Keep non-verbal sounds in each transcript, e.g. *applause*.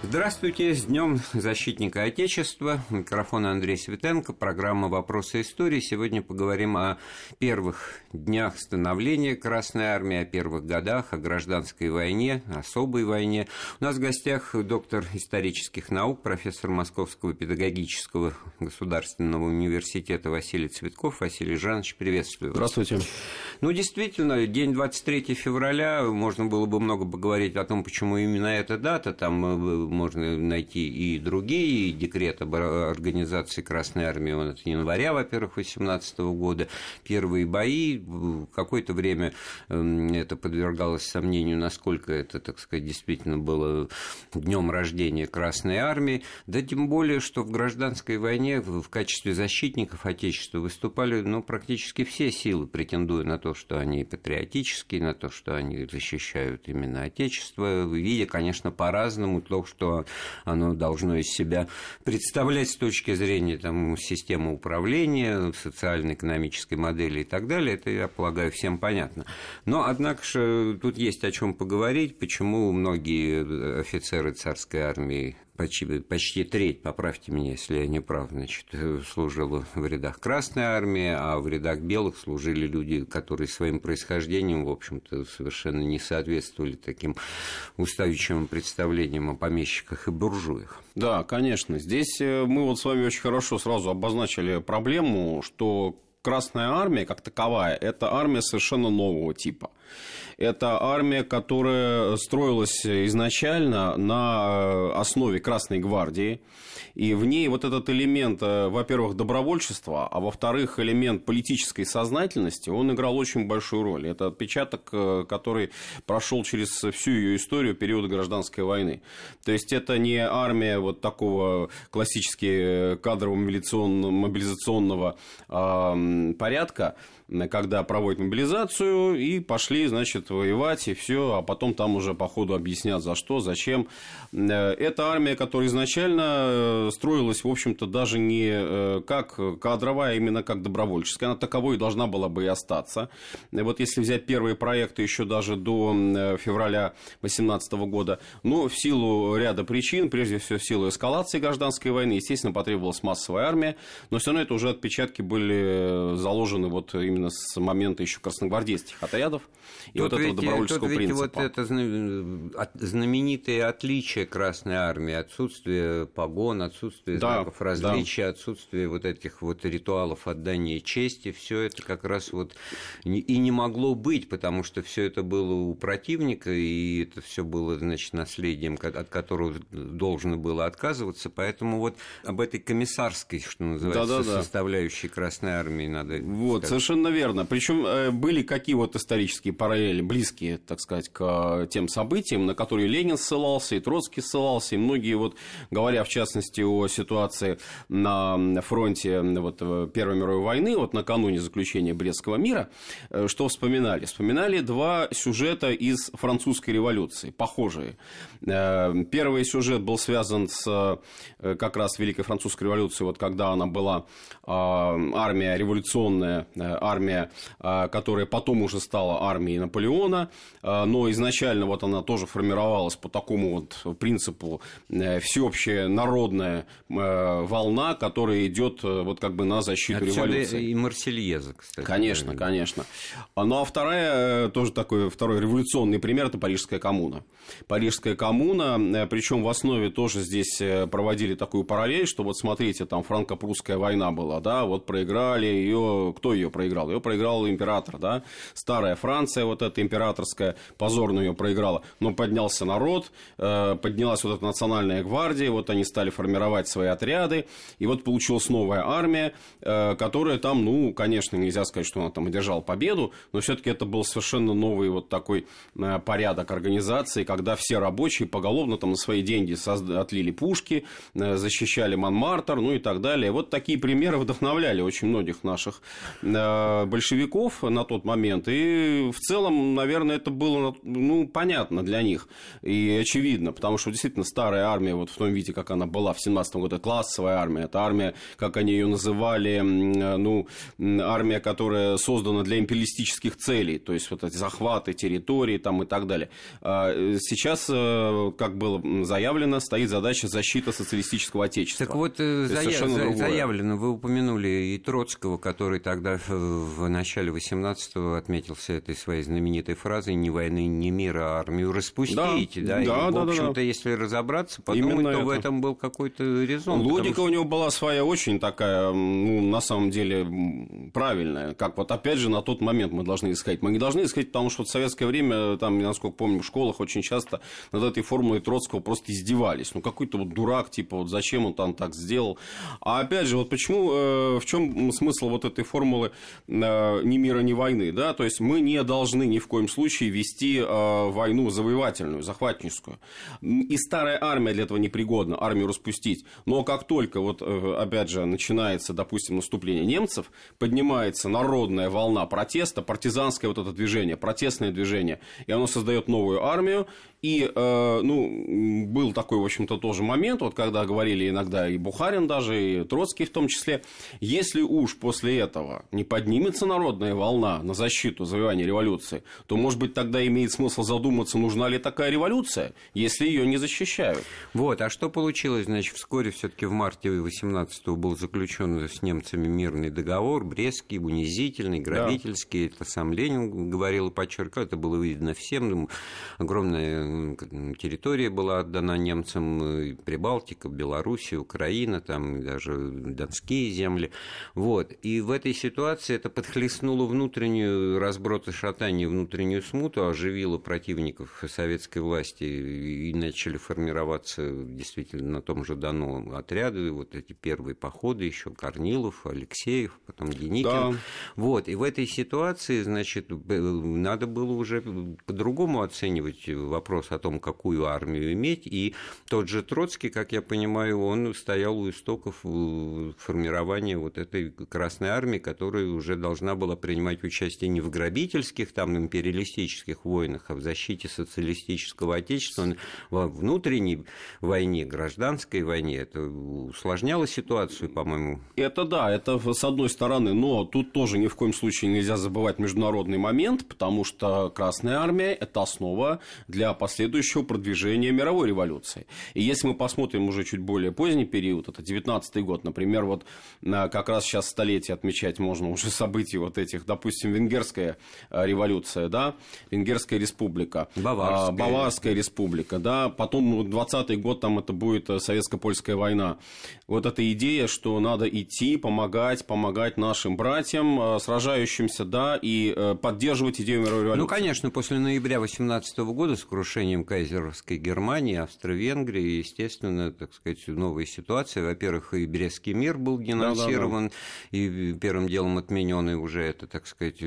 Здравствуйте, с Днем Защитника Отечества. Микрофон Андрей Светенко, программа «Вопросы истории». Сегодня поговорим о первых днях становления Красной Армии, о первых годах, о гражданской войне, особой войне. У нас в гостях доктор исторических наук, профессор Московского педагогического государственного университета Василий Цветков. Василий Жанович, приветствую вас. Здравствуйте. Ну, действительно, день 23 февраля, можно было бы много поговорить о том, почему именно эта дата, там э, можно найти и другие, и декрет об организации Красной Армии, он от января, во-первых, 18 года, первые бои, какое-то время эм, это подвергалось сомнению, насколько это, так сказать, действительно было днем рождения Красной Армии, да тем более, что в гражданской войне в качестве защитников Отечества выступали ну, практически все силы, претендуя на то, что они патриотические, на то, что они защищают именно Отечество, видя, конечно, по-разному то, что оно должно из себя представлять с точки зрения там, системы управления, социально-экономической модели и так далее, это, я полагаю, всем понятно. Но, однако же, тут есть о чем поговорить, почему многие офицеры царской армии почти, почти треть, поправьте меня, если я не прав, значит, служила в рядах Красной Армии, а в рядах белых служили люди, которые своим происхождением, в общем-то, совершенно не соответствовали таким устойчивым представлениям о помещиках и буржуях. Да, конечно. Здесь э, мы вот с вами очень хорошо сразу обозначили проблему, что Красная армия, как таковая, это армия совершенно нового типа. Это армия, которая строилась изначально на э, основе Красной гвардии. И в ней вот этот элемент, э, во-первых, добровольчества, а во-вторых, элемент политической сознательности, он играл очень большую роль. Это отпечаток, э, который прошел через всю ее историю периода гражданской войны. То есть это не армия вот такого классически кадрового мобилизационного порядка, когда проводят мобилизацию и пошли, значит, воевать, и все, а потом там уже по ходу объяснят, за что, зачем. Э, это армия, которая изначально э, строилась, в общем-то, даже не э, как кадровая, а именно как добровольческая. Она таковой и должна была бы и остаться. Вот если взять первые проекты еще даже до февраля 2018 года, но в силу ряда причин, прежде всего в силу эскалации гражданской войны, естественно, потребовалась массовая армия, но все равно это уже отпечатки были заложены вот именно с момента еще красногвардейских отрядов и тут вот этого добровольческого тут принципа. вот это знаменитое отличие Красной Армии, отсутствие погон, отсутствие да, знаков различия, да. отсутствие вот этих вот ритуалов отдания чести, все это как раз вот и не могло быть, потому что все это было у противника, и это все было, значит, наследием, от которого должно было отказываться, поэтому вот об этой комиссарской, что называется, да, да, да. составляющей Красной Армии надо Вот, сказать. совершенно верно. Причем э, были какие вот исторические параллели, близкие, так сказать, к тем событиям, на которые Ленин ссылался, и Троцкий ссылался, и многие вот, говоря в частности о ситуации на фронте вот, э, Первой мировой войны, вот накануне заключения Брестского мира, э, что вспоминали? Вспоминали два сюжета из французской революции, похожие. Первый сюжет был связан с как раз Великой французской революцией, вот когда она была армия революционная, армия, которая потом уже стала армией Наполеона, но изначально вот она тоже формировалась по такому вот принципу э, всеобщая народная э, волна, которая идет э, вот как бы на защиту Отсюда революции. и Марсельеза, кстати. Конечно, конечно. Ну а вторая, тоже такой второй революционный пример, это Парижская коммуна. Парижская коммуна, причем в основе тоже здесь проводили такую параллель, что вот смотрите, там франко-прусская война была, да, вот проиграли ее, кто ее проиграл? Ее проиграл император, да, старая Франция, вот эта императорская, позорно ее проиграла, но поднялся народ, э, поднялась вот эта национальная гвардия, вот они стали формировать свои отряды, и вот получилась новая армия, э, которая там, ну, конечно, нельзя сказать, что она там одержала победу, но все-таки это был совершенно новый вот такой э, порядок организации, когда все рабочие поголовно там на свои деньги отлили пушки, защищали Монмартр, ну и так далее. Вот такие примеры вдохновляли очень многих наших большевиков на тот момент. И в целом, наверное, это было ну, понятно для них и очевидно, потому что действительно старая армия, вот в том виде, как она была в 17 году, это классовая армия, это армия, как они ее называли, ну, армия, которая создана для империалистических целей, то есть вот эти захваты территории там и так далее. А, сейчас, э, как было заявлено, стоит задача защиты социалистического отечества. Так вот, э, зая- заявлено, вы упомянули и Троцкого, который тогда в начале 18-го отметился этой своей знаменитой фразой «ни войны, ни мира, а армию распустите». Да, да, да, и, в общем-то, да, если разобраться, подумать, Именно то это. в этом был какой-то резон. Логика что... у него была своя очень такая, ну, на самом деле, правильная. Как вот опять же на тот момент мы должны искать. Мы не должны искать, потому что в советское время, там, насколько помню, в школах очень часто над этой формулой Троцкого просто издевались. Ну, какой-то вот дурак, типа, вот зачем он там так сделал. А опять же, вот почему, э, в чем смысл вот этой формулы э, ни мира, ни войны, да? То есть мы не должны ни в коем случае вести э, войну завоевательную, захватническую. И старая армия для этого непригодна, армию распустить. Но как только, вот, э, опять же, начинается, допустим, наступление немцев, поднимается народная волна протеста, партизанское вот это движение, протестное движение, и оно создает новую армию, и, э, ну, был такой, в общем-то, тоже момент, вот когда говорили иногда и Бухарин даже, и Троцкий в том числе, если уж после этого не поднимется народная волна на защиту завоевания революции, то, может быть, тогда имеет смысл задуматься, нужна ли такая революция, если ее не защищают. Вот, а что получилось, значит, вскоре все-таки в марте 18-го был заключен с немцами мирный договор, Брестский, унизительный, грабительский, да. это сам Ленин говорил и подчеркивал, это было видно всем, огромное территория была отдана немцам, Прибалтика, Белоруссия, Украина, там даже донские земли. Вот. И в этой ситуации это подхлестнуло внутреннюю разброд и шатание, внутреннюю смуту, оживило противников советской власти и начали формироваться действительно на том же Дону отряды, вот эти первые походы, еще Корнилов, Алексеев, потом Деникин. Да. Вот. И в этой ситуации, значит, надо было уже по-другому оценивать вопрос вопрос о том, какую армию иметь. И тот же Троцкий, как я понимаю, он стоял у истоков э, формирования вот этой Красной Армии, которая уже должна была принимать участие не в грабительских, там, империалистических войнах, а в защите социалистического отечества, во внутренней войне, гражданской войне. Это усложняло ситуацию, по-моему. Это да, это с одной стороны, но тут тоже ни в коем случае нельзя забывать международный момент, потому что Красная Армия – это основа для последующего продвижения мировой революции. И если мы посмотрим уже чуть более поздний период, это 19 год, например, вот как раз сейчас столетие отмечать можно *laughs* уже событий вот этих, допустим, Венгерская э, революция, да, Венгерская республика, Баварская, Баварская республика, да, потом 20 год там это будет э, советско-польская война. Вот эта идея, что надо идти, помогать, помогать нашим братьям, э, сражающимся, да, и поддерживать идею мировой революции. Ну, конечно, после ноября 18 года с крушением кайзеровской Германии, Австро-Венгрии, естественно, так сказать, новая ситуация. Во-первых, и Брестский мир был денонсирован, да, да, да. и первым делом отменены уже это, так сказать,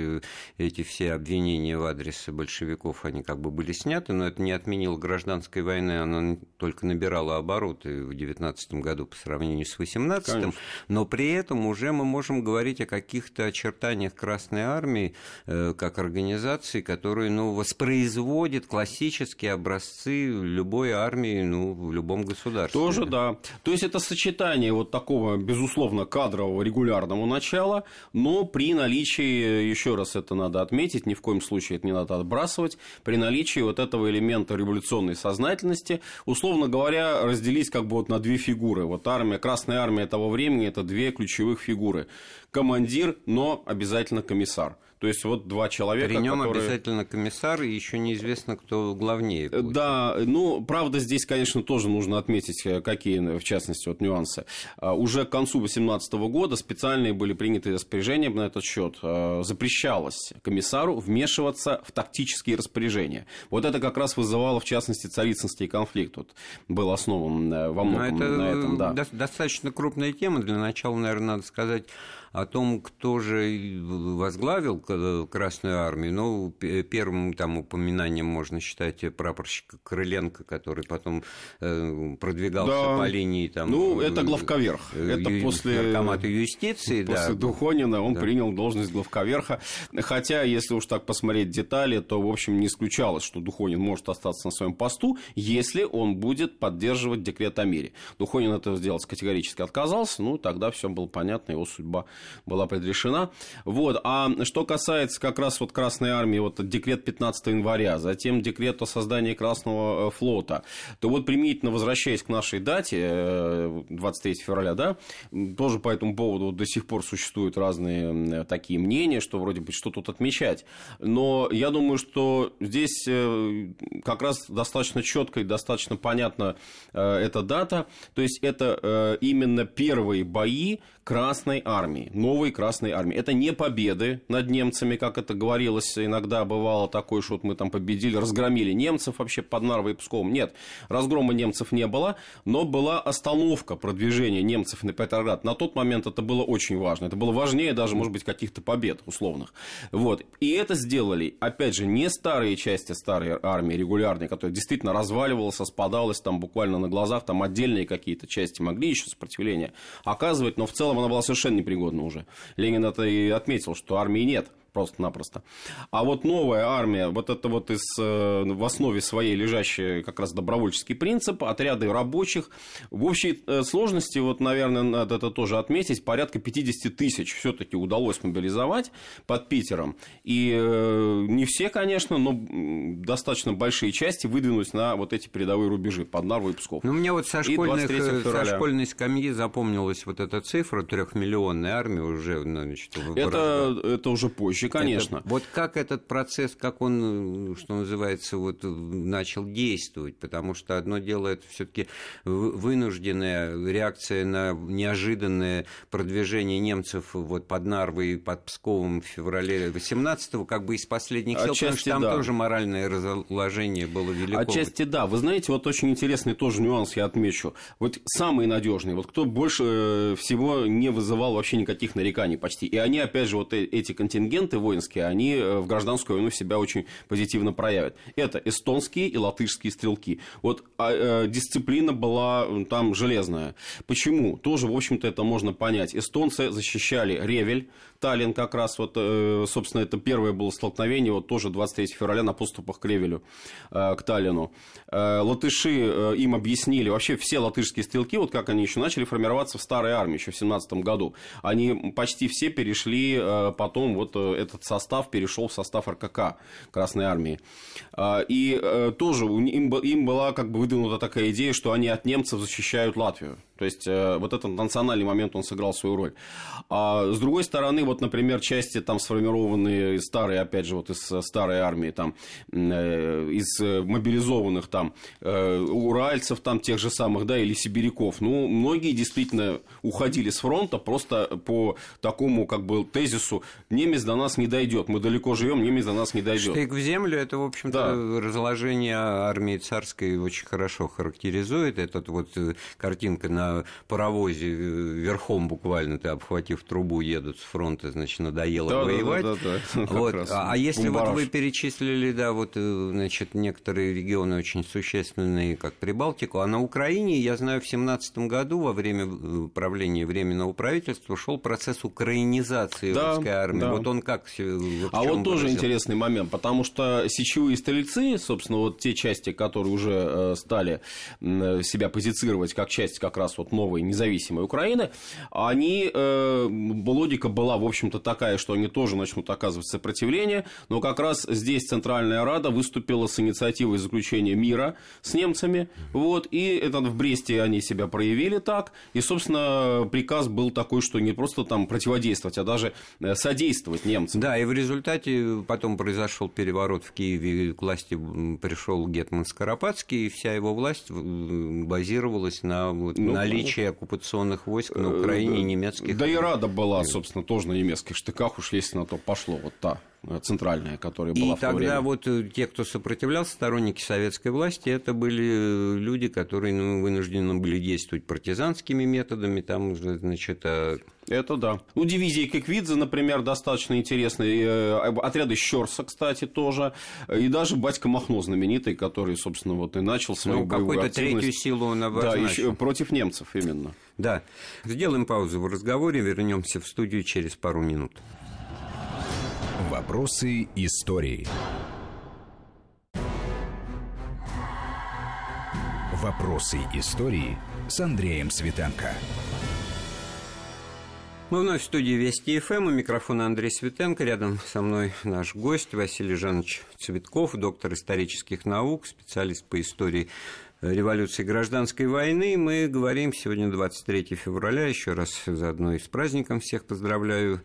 эти все обвинения в адрес большевиков, они как бы были сняты, но это не отменило гражданской войны, она только набирала обороты в 19 году по сравнению с 18 но при этом уже мы можем говорить о каких-то очертаниях Красной Армии э, как организации, которая ну, воспроизводит классические классические образцы любой армии ну, в любом государстве. Тоже да. То есть это сочетание вот такого, безусловно, кадрового регулярного начала, но при наличии, еще раз это надо отметить, ни в коем случае это не надо отбрасывать, при наличии вот этого элемента революционной сознательности, условно говоря, разделить как бы вот на две фигуры. Вот армия, Красная армия того времени – это две ключевых фигуры. Командир, но обязательно комиссар. То есть вот два человека, При нем которые... обязательно комиссар, и еще неизвестно, кто главнее. Будет. Да, ну, правда, здесь, конечно, тоже нужно отметить, э, какие, в частности, вот нюансы. А, уже к концу 2018 года специальные были приняты распоряжения на этот счет. А, запрещалось комиссару вмешиваться в тактические распоряжения. Вот это как раз вызывало, в частности, царицынский конфликт. Вот был основан э, во многом это на этом. Да. достаточно крупная тема. Для начала, наверное, надо сказать о том, кто же возглавил Красную Армию, ну, первым там упоминанием можно считать прапорщика Крыленко, который потом э, продвигался да. по линии там... Ну, это главковерх. Это после... Наркомата юстиции, после да. Духонина он да. принял должность главковерха. Хотя, если уж так посмотреть детали, то, в общем, не исключалось, что Духонин может остаться на своем посту, если он будет поддерживать декрет о мире. Духонин это сделать категорически отказался, ну, тогда все было понятно, его судьба была предрешена. Вот. А что касается как раз вот Красной Армии, вот декрет 15 января, затем декрет о создании Красного э, флота, то вот применительно возвращаясь к нашей дате, 23 э, февраля, да, тоже по этому поводу до сих пор существуют разные такие мнения, что вроде бы что тут отмечать. Но я думаю, что здесь э, как раз достаточно четко и достаточно понятна эта дата. То есть это именно первые бои, Красной Армии, новой Красной Армии. Это не победы над немцами, как это говорилось иногда бывало такое, что вот мы там победили, разгромили немцев вообще под Нарвой и Псковом. Нет, разгрома немцев не было, но была остановка продвижения немцев на Петроград. На тот момент это было очень важно. Это было важнее даже, может быть, каких-то побед условных. Вот. И это сделали, опять же, не старые части старой армии регулярной, которая действительно разваливалась, спадалась там буквально на глазах, там отдельные какие-то части могли еще сопротивление оказывать, но в целом целом она была совершенно непригодна уже. Ленин это и отметил, что армии нет просто-напросто. А вот новая армия, вот это вот из, э, в основе своей лежащий как раз добровольческий принцип, отряды рабочих. В общей э, сложности, вот, наверное, надо это тоже отметить, порядка 50 тысяч все-таки удалось мобилизовать под Питером. И э, не все, конечно, но достаточно большие части выдвинулись на вот эти передовые рубежи под Нарву и Псков. Ну, мне вот со, школьных, со школьной скамьи запомнилась вот эта цифра, трехмиллионная армия уже, значит, это, это уже позже вещи, конечно. Это, вот как этот процесс, как он, что называется, вот начал действовать, потому что одно дело это все-таки вынужденная реакция на неожиданное продвижение немцев вот под Нарвой и под Псковом в феврале 18-го, как бы из последних сил, Отчасти потому что там да. тоже моральное разложение было велико. Отчасти да. Вы знаете, вот очень интересный тоже нюанс я отмечу. Вот самый надежный, вот кто больше э, всего не вызывал вообще никаких нареканий почти. И они, опять же, вот э, эти контингенты элементы воинские, они э, в гражданскую войну себя очень позитивно проявят. Это эстонские и латышские стрелки. Вот а, э, дисциплина была там железная. Почему? Тоже, в общем-то, это можно понять. Эстонцы защищали Ревель, Таллин как раз, вот, э, собственно, это первое было столкновение, вот тоже 23 февраля на поступах к Ревелю, к Таллину. Латыши им объяснили, вообще все латышские стрелки, вот как они еще начали формироваться в старой армии еще в 17 году, они почти все перешли потом вот этот состав перешел в состав РКК Красной Армии. А, и э, тоже им, была как бы выдвинута такая идея, что они от немцев защищают Латвию. То есть э, вот этот национальный момент, он сыграл свою роль. А с другой стороны, вот, например, части там сформированные старые, опять же, вот из э, старой армии, там, э, из мобилизованных там уральцев, там, тех же самых, да, или сибиряков, ну, многие действительно уходили с фронта просто по такому, как бы, тезису, немец до нас не дойдет, мы далеко живем, немец до нас не дойдет. Штык в землю, это, в общем-то, да. разложение армии царской очень хорошо характеризует. Этот вот картинка на паровозе э, верхом буквально, ты обхватив трубу, едут с фронта, значит, надоело да, воевать. Да, да, да, да. Вот. А, а если вот вы перечислили, да, вот, э, значит, некоторые регионы очень существенные, как Прибалтику, а на Украине, я знаю, в 17 году во время э, правления Временного правительства шел процесс украинизации да, русской армии. Да. Вот он как вот А вот тоже интересный момент, потому что сечевые стрельцы, собственно, вот те части, которые уже стали себя позицировать как часть как раз вот новой независимой Украины, они, э, логика была, в общем-то, такая, что они тоже начнут оказывать сопротивление, но как раз здесь Центральная Рада выступила с инициативой заключения мира с немцами, вот, и это в Бресте они себя проявили так, и, собственно, приказ был такой, что не просто там противодействовать, а даже э, содействовать немцам. Да, и в результате потом произошел переворот в Киеве, к власти пришел Гетман Скоропадский, и вся его власть базировалась на, ну, на наличие оккупационных войск на Украине, э, немецких. Да и Рада была, собственно, тоже на немецких штыках, уж если на то пошло, вот та. Центральная, которая была и в то тогда время. вот те, кто сопротивлялся, сторонники советской власти, это были люди, которые ну, вынуждены были действовать партизанскими методами, там, значит, это да. Ну, дивизии Киквидзе, например, достаточно интересные. Э, отряды Щерса, кстати, тоже. И даже батька Махно знаменитый, который, собственно, вот и начал свою ну, боевую какую-то третью силу он обозначил. Да, еще против немцев именно. Да. Сделаем паузу в разговоре, вернемся в студию через пару минут. Вопросы истории. Вопросы истории с Андреем Светенко. Мы вновь в студии Вести ФМ. У микрофона Андрей Светенко. Рядом со мной наш гость Василий Жанович Цветков, доктор исторических наук, специалист по истории революции гражданской войны. Мы говорим сегодня 23 февраля, еще раз заодно и с праздником всех поздравляю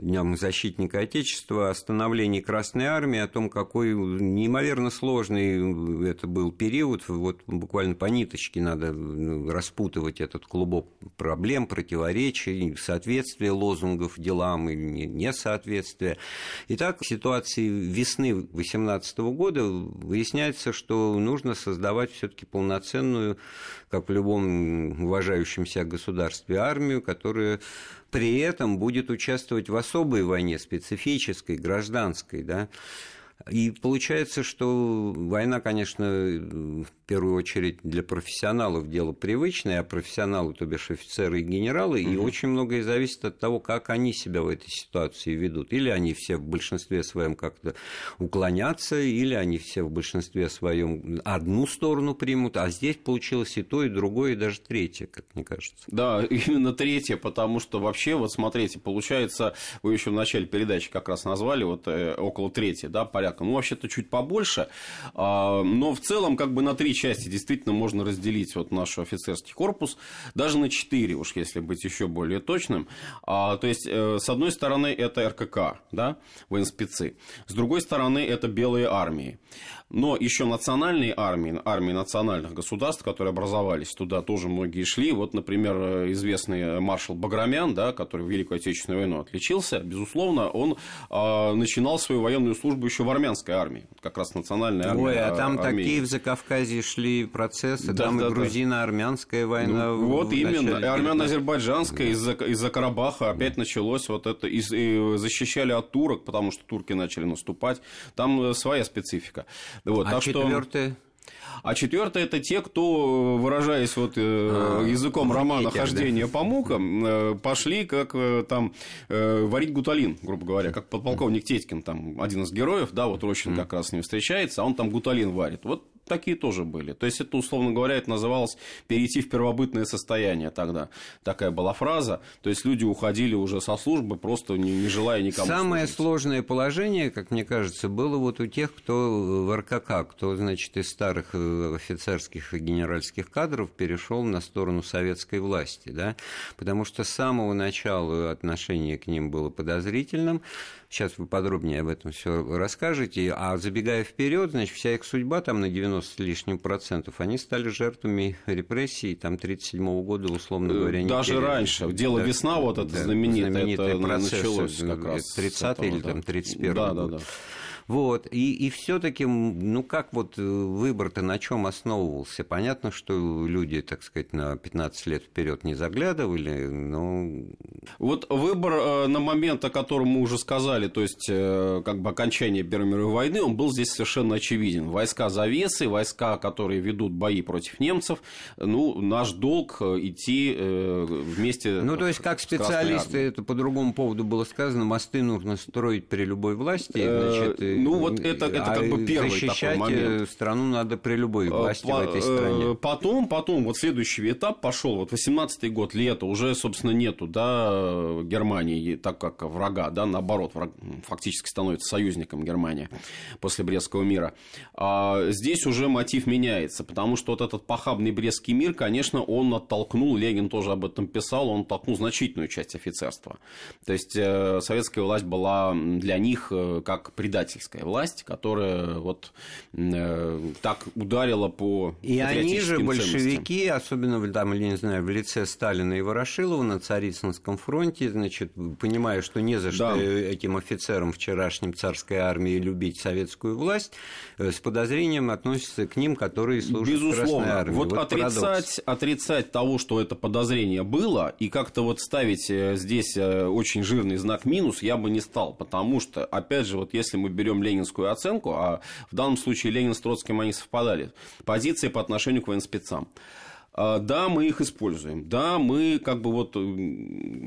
Днем защитника Отечества, о становлении Красной Армии, о том, какой неимоверно сложный это был период. Вот буквально по ниточке надо ну, распутывать этот клубок проблем, противоречий, соответствия лозунгов делам и несоответствия. Итак, в ситуации весны 2018 года выясняется, что нужно создавать все-таки полноценную, как в любом уважающем себя государстве, армию, которая при этом будет участвовать в особой войне, специфической, гражданской, да, и получается, что война, конечно, в первую очередь для профессионалов дело привычное, а профессионалы, то бишь офицеры и генералы, угу. и очень многое зависит от того, как они себя в этой ситуации ведут. Или они все в большинстве своем как-то уклонятся, или они все в большинстве своем одну сторону примут, а здесь получилось и то, и другое, и даже третье, как мне кажется. Да, именно третье, потому что вообще, вот смотрите, получается, вы еще в начале передачи как раз назвали, вот э, около трети, да, порядка порядка. Ну, вообще-то чуть побольше. А, но в целом, как бы на три части действительно можно разделить вот наш офицерский корпус. Даже на четыре, уж если быть еще более точным. А, то есть, э, с одной стороны, это РКК, да, военспецы. С другой стороны, это белые армии. Но еще национальные армии, армии национальных государств, которые образовались, туда тоже многие шли. Вот, например, известный маршал Баграмян, да, который в Великую Отечественную войну отличился, безусловно, он э, начинал свою военную службу еще в армянской армии, как раз национальная армия. Ой, а там Армении. такие в Закавказье шли процессы, да, там да, и грузино-армянская война. Ну, вот именно, и армяно-азербайджанская из-за из Карабаха опять началось вот это, и, и защищали от турок, потому что турки начали наступать, там своя специфика. Вот, а четвертое? Что... А четвертое это те, кто, выражаясь вот э, а, языком романа «Хождение да. по мукам», э, пошли как э, там варить гуталин, грубо говоря, как подполковник Тетькин, там один из героев, да, вот Рощин как раз с ним встречается, а он там гуталин варит. Вот такие тоже были. То есть это, условно говоря, это называлось перейти в первобытное состояние тогда. Такая была фраза. То есть люди уходили уже со службы, просто не, не желая никому Самое служить. сложное положение, как мне кажется, было вот у тех, кто в РКК, кто, значит, из старых э, офицерских и генеральских кадров перешел на сторону советской власти, да, потому что с самого начала отношение к ним было подозрительным. Сейчас вы подробнее об этом все расскажете. А забегая вперед, значит, вся их судьба там на 90 с лишним процентов, они стали жертвами репрессий там 1937 года, условно э, говоря. Даже перед... раньше. Дело да, «Весна» вот это да, знаменитое, знаменитый это процесс, началось как раз 30 или там 31 да, год. Да, да. Вот. И, и все-таки, ну как вот э, выбор-то на чем основывался? Понятно, что люди, так сказать, на 15 лет вперед не заглядывали, но... Вот выбор э, на момент, о котором мы уже сказали, то есть э, как бы окончание Первой мировой войны, он был здесь совершенно очевиден. Войска завесы, войска, которые ведут бои против немцев, ну, наш долг идти вместе Ну, то есть, как специалисты, это по другому поводу было сказано, мосты нужно строить при любой власти, значит, ну, вот это, это как бы а первый защищать такой момент. страну надо при любой э, власти По, в этой стране. Э, потом, потом, вот следующий этап пошел, вот 18-й год, лето, уже, собственно, нету, да, Германии, так как врага, да, наоборот, враг фактически становится союзником Германии после Брестского мира. А здесь уже мотив меняется, потому что вот этот похабный Брестский мир, конечно, он оттолкнул, Ленин тоже об этом писал, он оттолкнул значительную часть офицерства. То есть, э, советская власть была для них как предатель советская власть, которая вот э, так ударила по И они же, ценностям. большевики, особенно там, я не знаю, в лице Сталина и Ворошилова на Царицынском фронте, значит, понимая, что не за что Да. этим офицерам вчерашним царской армии любить советскую власть, э, с подозрением относятся к ним, которые служат в Красной Безусловно. армии. Вот, парадокс. отрицать, отрицать того, что это подозрение было, и как-то вот ставить э, здесь э, очень жирный знак минус, я бы не стал. Потому что, опять же, вот если мы берем ленинскую оценку, а в данном случае Ленин с Троцким они совпадали, позиции по отношению к военспецам. А, Да, мы их используем. Да, мы как бы вот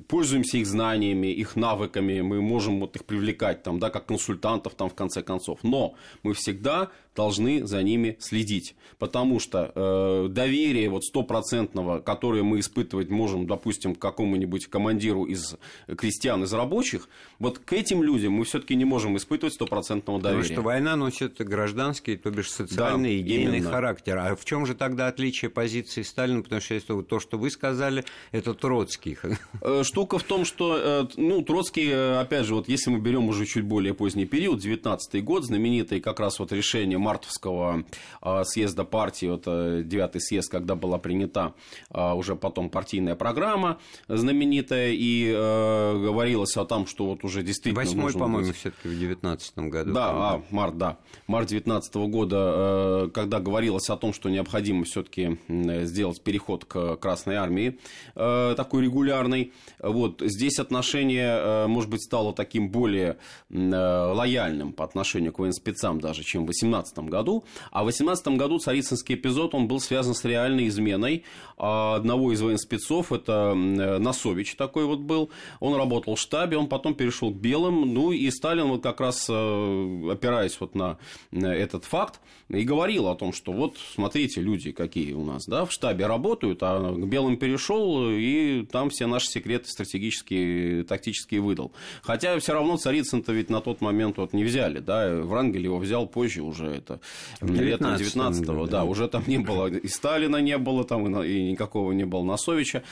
пользуемся их знаниями, их навыками, мы можем вот их привлекать там, да, как консультантов там в конце концов. Но мы всегда должны за ними следить. Потому что э, доверие вот стопроцентного, которое мы испытывать можем, допустим, к какому-нибудь командиру из крестьян, из рабочих, вот к этим людям мы все-таки не можем испытывать стопроцентного Потому доверия. что война носит гражданский, то бишь социальный, Да, идейный именно. характер. А в чем же тогда отличие позиции Сталина? Потому что если то, что вы сказали, это Троцкий. *laughs* Э, Штука в том, что, э, ну, Троцкий, э, опять же, вот если мы берем уже чуть более поздний период, 19 год, знаменитое как раз вот решение мартовского э, съезда партии, вот э, девятый съезд, когда была принята э, уже потом партийная программа знаменитая, и э, говорилось о том, что вот уже действительно Восьмой, по-моему, все-таки в девятнадцатом году. да, а, март, да. Март 2019 года, э, когда говорилось о том, что необходимо все-таки сделать переход к Красной Армии, такой регулярный. Вот здесь отношение, может быть, стало таким более лояльным по отношению к военспецам даже, чем в 2018 году. А в 2018 году царицынский эпизод, он был связан с реальной изменой а, одного из военспецов, это э, Носович такой вот был. Он работал в штабе, он потом перешел к белым, ну и Сталин вот как раз э, опираясь вот на этот факт и говорил о том, что вот смотрите, люди какие у нас, да, в штабе работают, а к белым перешел и там все наши секреты стратегические, тактические выдал. Хотя все равно Царицын-то ведь на тот момент вот не взяли, да, Врангель его взял позже уже, это летом 19-м, 19-го, да. да, уже там не было, и Сталина не было там, и никакого не было Носовича.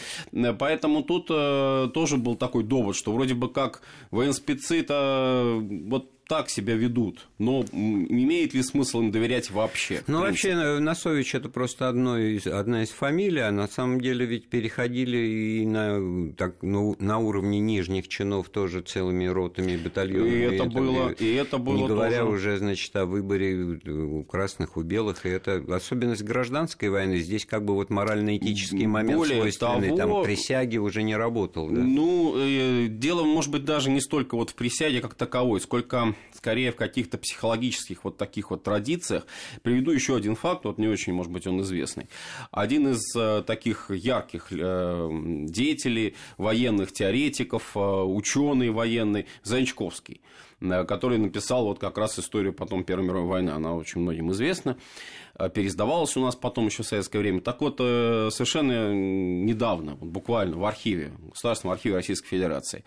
Поэтому тут э, тоже был такой довод, что вроде бы как военспецы-то э, вот так себя ведут, но имеет ли смысл им доверять вообще? Ну, вообще, э, Носович это просто одно из, одна из фамилий, а на самом деле ведь переходили и на, так, ну, на уровне нижних чинов тоже целыми ротами и батальонами. И это было, и это было Не говоря тоже. уже, значит, о выборе у красных, у белых, и это особенность гражданской войны. Здесь как бы вот морально-этический момент Более свойственный, того, там присяги уже не работал. Да? Ну, э, дело, может быть, даже не столько вот в присяде как таковой, сколько скорее в каких-то психологических вот таких вот традициях. Приведу еще один факт, вот не очень, может быть, он известный. Один из э, таких ярких э, деятелей, военных теоретиков, э, ученый военный, Занчковский который написал вот как раз историю потом Первой мировой войны. Она очень многим известна. Э, Переиздавалась у нас потом еще в советское время. Так вот, э, совершенно недавно, буквально в архиве, в Государственном архиве Российской Федерации,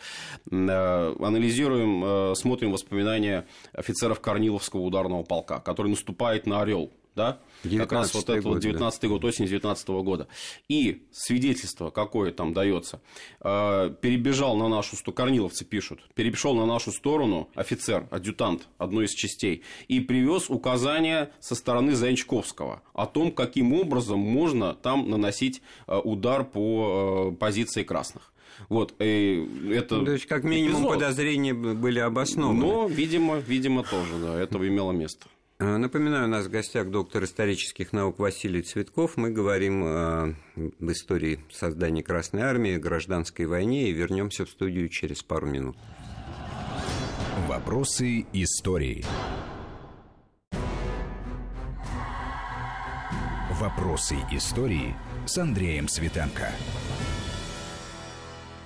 э, анализируем, э, смотрим воспоминания офицеров Корниловского ударного полка, который наступает на Орел. Да? Как раз вот 19-й это вот год, да. 19 год, осень 19 года. И свидетельство, какое там дается, э, перебежал на нашу сторону, корниловцы пишут, перешел на нашу сторону офицер, адъютант одной из частей, и привез указания со стороны Заянчковского о том, каким образом можно там наносить э, удар по э, позиции красных. Вот, э, это Ну, то есть, как минимум, эпизод. подозрения были обоснованы. Но, видимо, видимо, тоже, да, это имело место. Э, Напоминаю, у нас в гостях доктор исторических наук Василий Цветков. Мы говорим э, об истории создания Красной Армии, гражданской войне и вернемся в студию через пару минут. Вопросы истории. Вопросы истории с Андреем Светенко.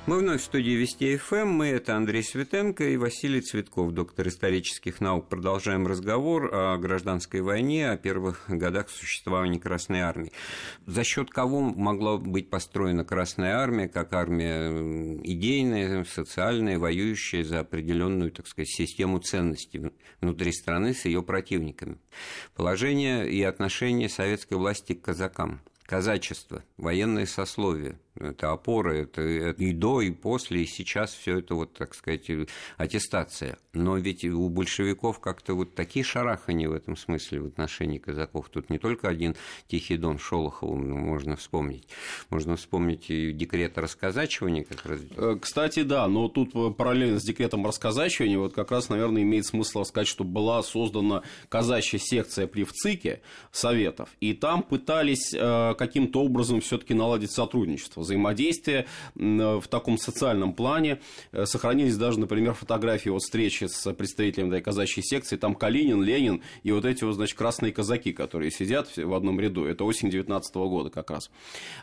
Мы вновь в студии Вести ФМ. Мы это Андрей Светенко и Василий Цветков, доктор исторических наук. Продолжаем разговор о гражданской войне, о первых годах существования Красной Армии. За счет кого могла быть построена Красная Армия, как армия идейная, социальная, воюющая за определенную, так сказать, систему ценностей внутри страны с ее противниками. Положение и отношение советской власти к казакам казачество, военное сословие, это опора, это, это и до, и после, и сейчас все это, вот, так сказать, аттестация. Но ведь у большевиков как-то вот такие шарахани в этом смысле в отношении казаков. Тут не только один Тихий Дон Шолохова можно вспомнить. Можно вспомнить и декрет о расказачивании как раз. Э, кстати, да, но тут параллельно с декретом о расказачивании вот как раз, наверное, имеет смысл сказать, что была создана казачья секция при ВЦИКе Советов, и там пытались э, каким-то образом все-таки наладить сотрудничество взаимодействия в таком социальном плане. Э, сохранились даже, например, фотографии вот встречи с представителями этой казачьей секции. Там Калинин, Ленин и вот эти вот, значит, красные казаки, которые сидят в одном ряду. Это осень 19 года как раз.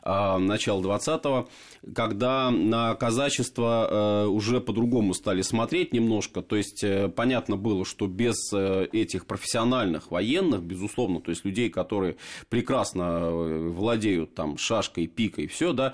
А, начало 20-го, когда на казачество э, уже по-другому стали смотреть немножко. То есть, э, понятно было, что без этих профессиональных военных, безусловно, то есть людей, которые прекрасно владеют там шашкой, пикой, все, да,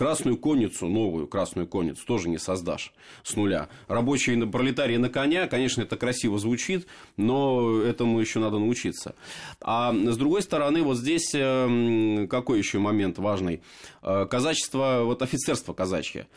Красную конницу, новую красную конницу тоже не создашь с нуля. Рабочие пролетарии на коня, конечно, это красиво звучит, но этому еще надо научиться. А с другой стороны, вот здесь эм, какой еще момент важный? Э, казачество, вот офицерство казачье.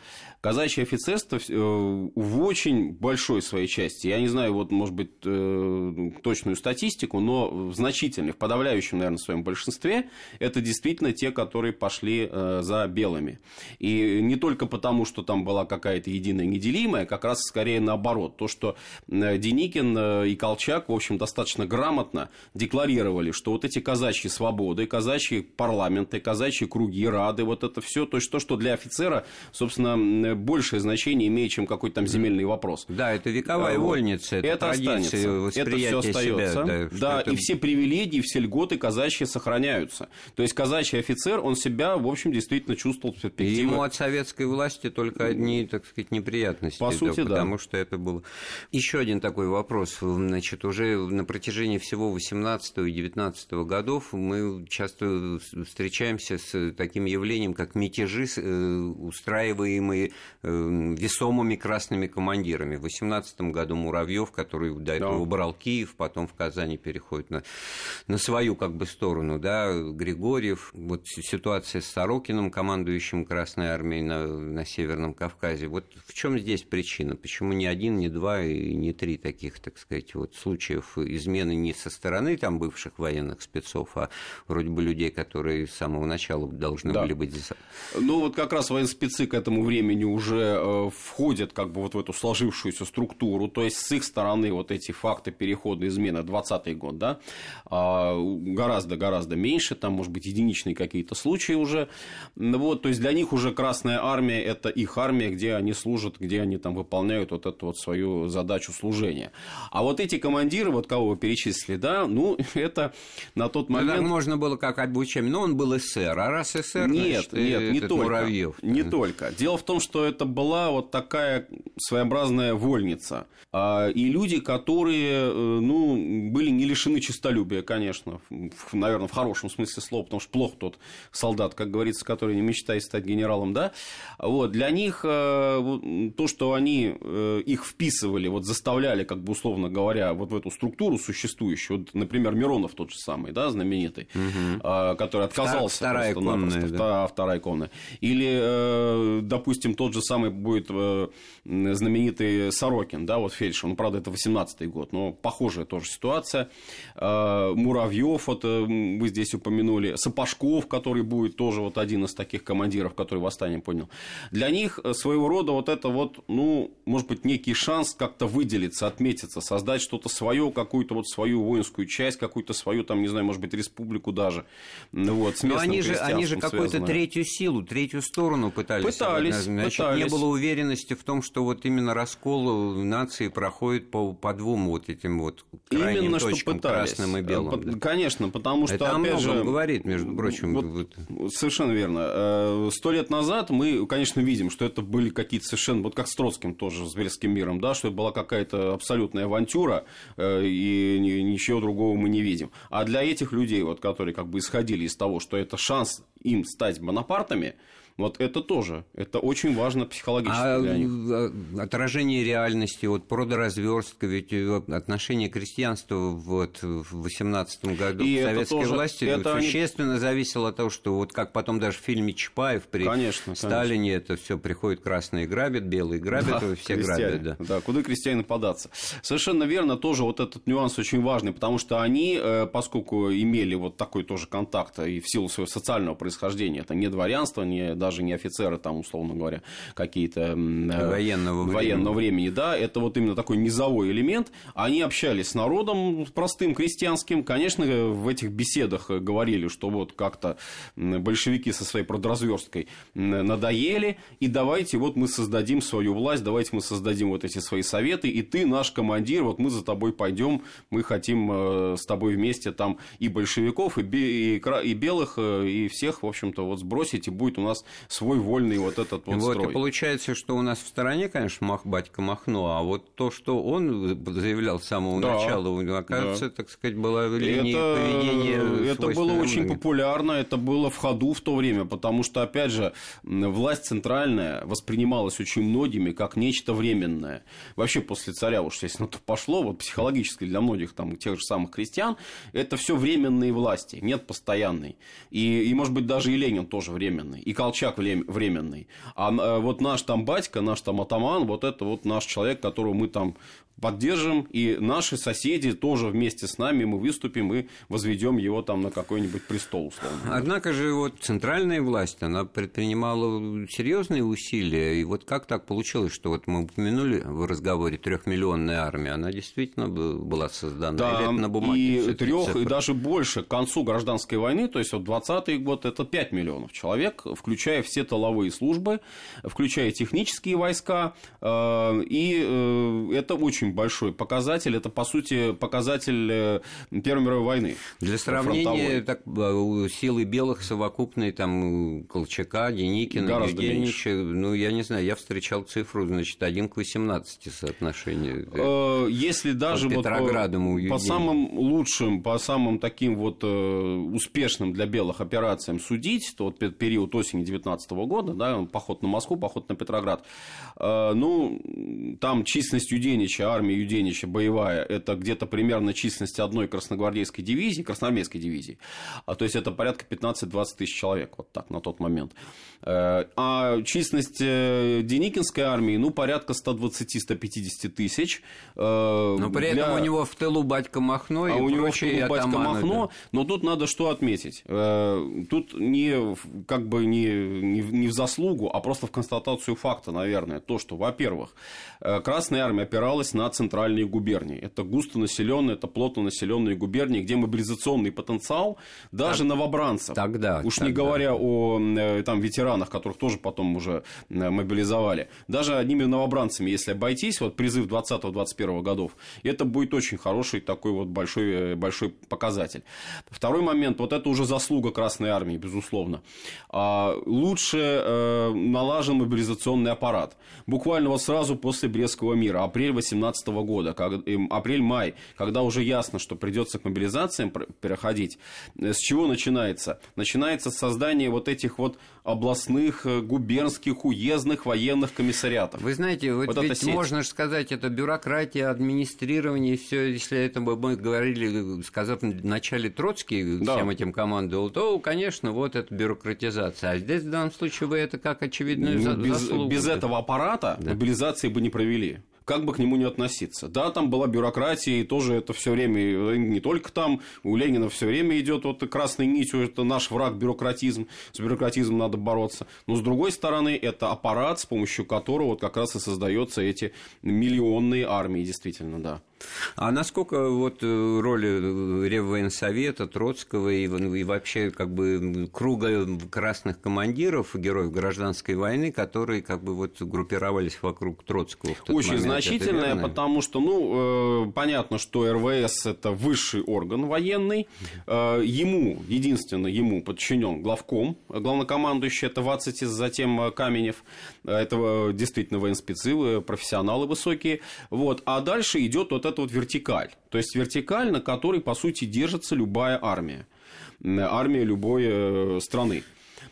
Казачье офицерство э, в очень большой своей части, я не знаю, вот, может быть, э, точную статистику, но в значительных, подавляющем, наверное, своем большинстве, это действительно те, которые пошли за белыми. И не только потому, что там была какая-то единая неделимая, как раз скорее наоборот. То, что Деникин и Колчак, в общем, достаточно грамотно декларировали, что вот эти казачьи свободы, казачьи парламенты, казачьи круги, рады, вот это все, то есть то, что для офицера, собственно, большее значение имеет, чем какой-то там земельный вопрос. Да, это вековая вот. вольница, это, это останется. Это все остается. Себя, да, да это... и все привилегии, все льготы казачьи сохраняются. То есть казачий офицер, он себя, в общем, действительно чувствовал и ему от советской власти только одни, так сказать, неприятности. По сути, да. Потому что это было... Еще один такой вопрос. Значит, уже на протяжении всего 18 и 19 годов мы часто встречаемся с таким явлением, как мятежи, э, устраиваемые э, весомыми красными командирами. В 18 году Муравьев, который до этого да. убрал Киев, потом в Казани переходит на, на свою как бы сторону, да, Григорьев. Вот ситуация с Сорокиным, командующим Красной Армией на, на Северном Кавказе. Вот в чем здесь причина? Почему ни один, ни два и не три таких, так сказать, вот случаев измены не со стороны там бывших военных спецов, а вроде бы людей, которые с самого начала должны да. были быть... Ну, вот как раз военспецы к этому времени уже э, входят как бы вот в эту сложившуюся структуру, то есть с их стороны вот эти факты перехода измены, 20 год, да, гораздо-гораздо меньше, там, может быть, единичные какие-то случаи уже, вот, то есть для них уже Красная Армия – это их армия, где они служат, где они там выполняют вот эту вот свою задачу служения. А вот эти командиры, вот кого вы перечислили, да, ну, *laughs* это на тот ну, момент... Ну, можно было как обучаем, но он был СССР, а раз СССР, Нет, значит, нет, не только. Муравьев. Не только. Дело в том, что это была вот такая своеобразная вольница. А, и люди, которые, э, ну, были не лишены честолюбия, конечно, наверное, в хорошем смысле слова, потому что плохо тот солдат, как говорится, который не мечтает стать генералом, да, вот, для них э, то, что они э, их вписывали, вот заставляли, как бы условно говоря, вот в эту структуру существующую, вот, например, Миронов тот же самый, да, знаменитый, угу. который отказался вторая конная, да. вторая конная, или, э, допустим, тот же самый будет знаменитый Сорокин, да, вот фельдшер, ну, правда, это 18-й год, но похожая тоже ситуация, Муравьев, вот вы здесь упомянули, Сапожков, который будет тоже вот один из таких командиров, который восстание понял. Для них э, своего рода вот это вот, ну, может быть, некий шанс как-то выделиться, отметиться, создать что-то свое, какую-то вот свою воинскую часть, какую-то свою, там, не знаю, может быть, республику даже. Вот, с Но они же, они же какую-то третью силу, третью сторону пытались. Пытались, Значит, пытались. не было уверенности в том, что вот именно раскол нации проходит по, по двум вот этим вот крайним именно точкам, что пытались. красным и белым. Э, конечно, потому что, Это опять же... говорит, между прочим. Вот, совершенно верно. Э, сто лет назад мы, конечно, видим, что это были какие-то совершенно, вот как с Троцким тоже, с Бельским миром, да, что это была какая-то абсолютная авантюра, э, и ничего другого мы не видим. А для этих людей, вот, которые как бы исходили из того, что это шанс им стать Бонапартами, Вот это тоже, это очень важно психологически а для них. Отражение реальности, вот продоразверстка, ведь э, отношение крестьянства вот в 18 году и советской тоже, власти это существенно они... зависело от того, что вот как потом даже в фильме Чапаев при конечно, Сталине конечно. это все приходит красные грабят, белые грабят, да, все крестьяне. грабят. Да. да, куда крестьяне податься. Совершенно верно, тоже вот этот нюанс очень важный, потому что они, э, поскольку имели вот такой тоже контакт и в силу своего социального происхождения, это не дворянство, не даже не офицеры, там, условно говоря, какие-то э, военного, военного времени. да, это вот именно такой низовой элемент. Они общались с народом простым, крестьянским. Конечно, в этих беседах говорили, что вот как-то большевики со своей продразверсткой надоели, и давайте вот мы создадим свою власть, давайте мы создадим вот эти свои советы, и ты наш командир, вот мы за тобой пойдем, мы хотим э, с тобой вместе там и большевиков, и, и, и белых, э, и всех, в общем-то, вот сбросить, и будет у нас свой вольный вот этот вот, вот строй. И получается, что у нас в стороне, конечно, Мах, батька Махно, а вот то, что он заявлял с самого да, начала, оказывается, да. так сказать, была линия это, поведения Это было очень многим. популярно, это было в ходу в то время, потому что, опять же, власть центральная воспринималась очень многими как нечто временное. Вообще после царя уж, если на то пошло, вот психологически для многих там тех же самых крестьян, это все временные власти, нет постоянной. И, и, может быть, даже и Ленин тоже временный, и Колчак временный. А э, вот наш там батька, наш там атаман, вот это вот наш человек, которого мы там поддержим, и наши соседи тоже вместе с нами мы выступим и возведем его там на какой-нибудь престол, условно. Однако же вот центральная власть, она предпринимала серьезные усилия, и вот как так получилось, что вот мы упомянули в разговоре трехмиллионная армия, она действительно была создана, да, или это на бумаге? и трех, и даже больше, к концу гражданской войны, то есть вот 20-й год, это 5 миллионов человек, включая все тыловые службы, включая технические войска, э, и э, это очень очень большой показатель. Это, по сути, показатель э, Первой мировой войны. Для сравнения, так, э, силы белых совокупные, там, Колчака, Деникина, Гораздо Евгеньевича, ну, я не знаю, я встречал цифру, значит, 1 к 18 соотношение. Э, если даже вот по, по самым лучшим, по самым таким вот успешным для белых операциям судить, то вот период осени 19 года, да, поход на Москву, поход на Петроград, ну, там численность Юденича армия Юденича боевая, это где-то примерно численность одной красногвардейской дивизии, красноармейской дивизии. А, то есть, это порядка 15-20 тысяч человек, вот так, на тот момент. Э, а численность э, Деникинской армии, ну, порядка 120-150 тысяч. Э, но при для... этом у него в тылу батька Махно а и у него в тылу батька Махно, да. но тут надо что отметить. Тут не, как бы не, не, не в заслугу, а просто в констатацию факта, наверное, то, что, во-первых, Красная армия опиралась на центральные губернии. Это густонаселенные, это плотно населенные губернии, где мобилизационный потенциал даже так, новобранцев. Тогда. Уж тогда. не говоря о там, ветеранах, которых тоже потом уже мобилизовали. Даже одними новобранцами, если обойтись, вот призыв 20-21 годов, это будет очень хороший такой вот большой, э, большой показатель. Второй момент, вот это уже заслуга Красной Армии, безусловно. А, лучше э, налажен мобилизационный аппарат. Буквально вот сразу после Брестского мира, апрель 2018 года, апрель-май, когда уже ясно, что придется к мобилизациям переходить, э, с чего начинается? Начинается создание вот этих вот областных, э, губернских, уездных военных комиссариатов. Вы знаете, вот, вот ведь можно же сказать, это бюрократия, администрирование, все, если это бы мы говорили, сказав в начале Троцкий да. всем этим командовал, то, конечно, вот это бюрократизация. А здесь в данном случае вы это как очевидную ну, без, заслугу. Без этого аппарата да. мобилизации бы не провели как бы к нему не относиться. Да, там была бюрократия, и тоже это все время, не только там, у Ленина все время идет вот красной нитью, это наш враг бюрократизм, с бюрократизмом надо бороться. Но с другой стороны, это аппарат, с помощью которого вот как раз и создаются эти миллионные армии, действительно, да. А насколько вот э, роль э, Реввоенсовета, Троцкого и, и вообще как бы круга красных командиров, героев гражданской войны, которые как бы вот группировались вокруг Троцкого Очень момент, значительная, потому что, ну, э, понятно, что РВС – это высший орган военный, ему, единственно ему подчинен главком, главнокомандующий – это Вацитис, затем Каменев, это действительно военспецы, профессионалы высокие, вот, а дальше идет вот это вот вертикаль. То есть вертикаль, на которой, по сути, держится любая армия. Армия любой э, страны.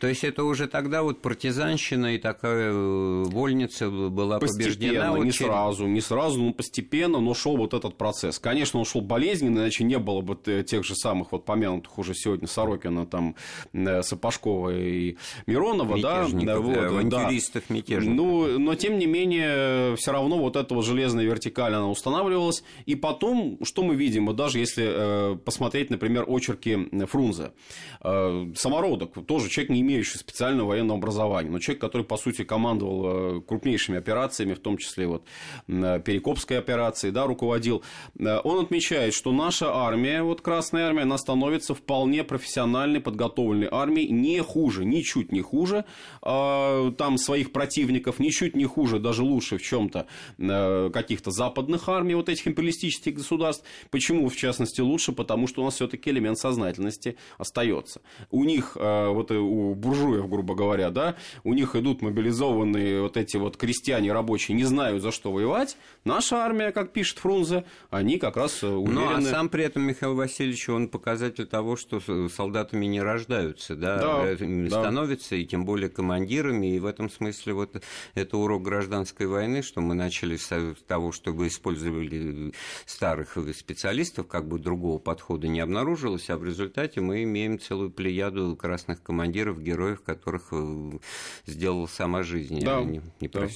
То есть это уже тогда вот партизанщина и такая э, вольница была постепенно, побеждена? не сразу, не сразу, но постепенно, но шел вот этот процесс. Конечно, он шел болезненно, иначе не было бы тех же самых вот помянутых уже сегодня Сорокина, там, э, Сапожкова и Миронова, да, вот, да, авантюристов, да. мятежников. Ну, но тем не менее, все равно вот эта вот железная вертикаль, она устанавливалась. И потом, что мы видим, вот даже если э, посмотреть, например, очерки Фрунзе, самородок, тоже человек, не имеющий специального военного образования, но человек, который, по сути, командовал э, крупнейшими операциями, в том числе вот э, Перекопской операции, да, руководил, э, он отмечает, что наша армия, вот Красная армия, она становится вполне профессиональной, подготовленной армией, не хуже, ничуть не хуже э, там своих противников, ничуть не хуже, даже лучше в чем-то каких-то западных армий, вот этих империалистических государств. Почему, в частности, лучше? Потому что у нас все-таки элемент сознательности остается. У них, вот у буржуев, грубо говоря, да, у них идут мобилизованные вот эти вот крестьяне рабочие, не знают, за что воевать. Наша армия, как пишет Фрунзе, они как раз уверены. Ну, а сам при этом Михаил Васильевич, он показатель того, что солдатами не рождаются, да, да, э, становятся, да. и тем более командирами, и в этом смысле вот это урок гражданской войны, что мы начали с того, чтобы использовали старых специалистов, как бы другого подхода не обнаружилось, а в результате мы имеем целую плеяду красных командиров, героев, которых э, сделала сама жизнь, да, не, не да.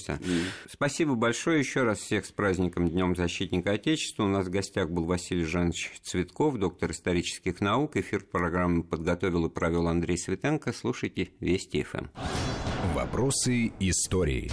Спасибо большое еще раз всех с праздником Днем Защитника Отечества. У нас в гостях был Василий Жанович Цветков, доктор исторических наук. Эфир программы подготовил и провел Андрей Светенко. Слушайте Вести ФМ. Вопросы истории.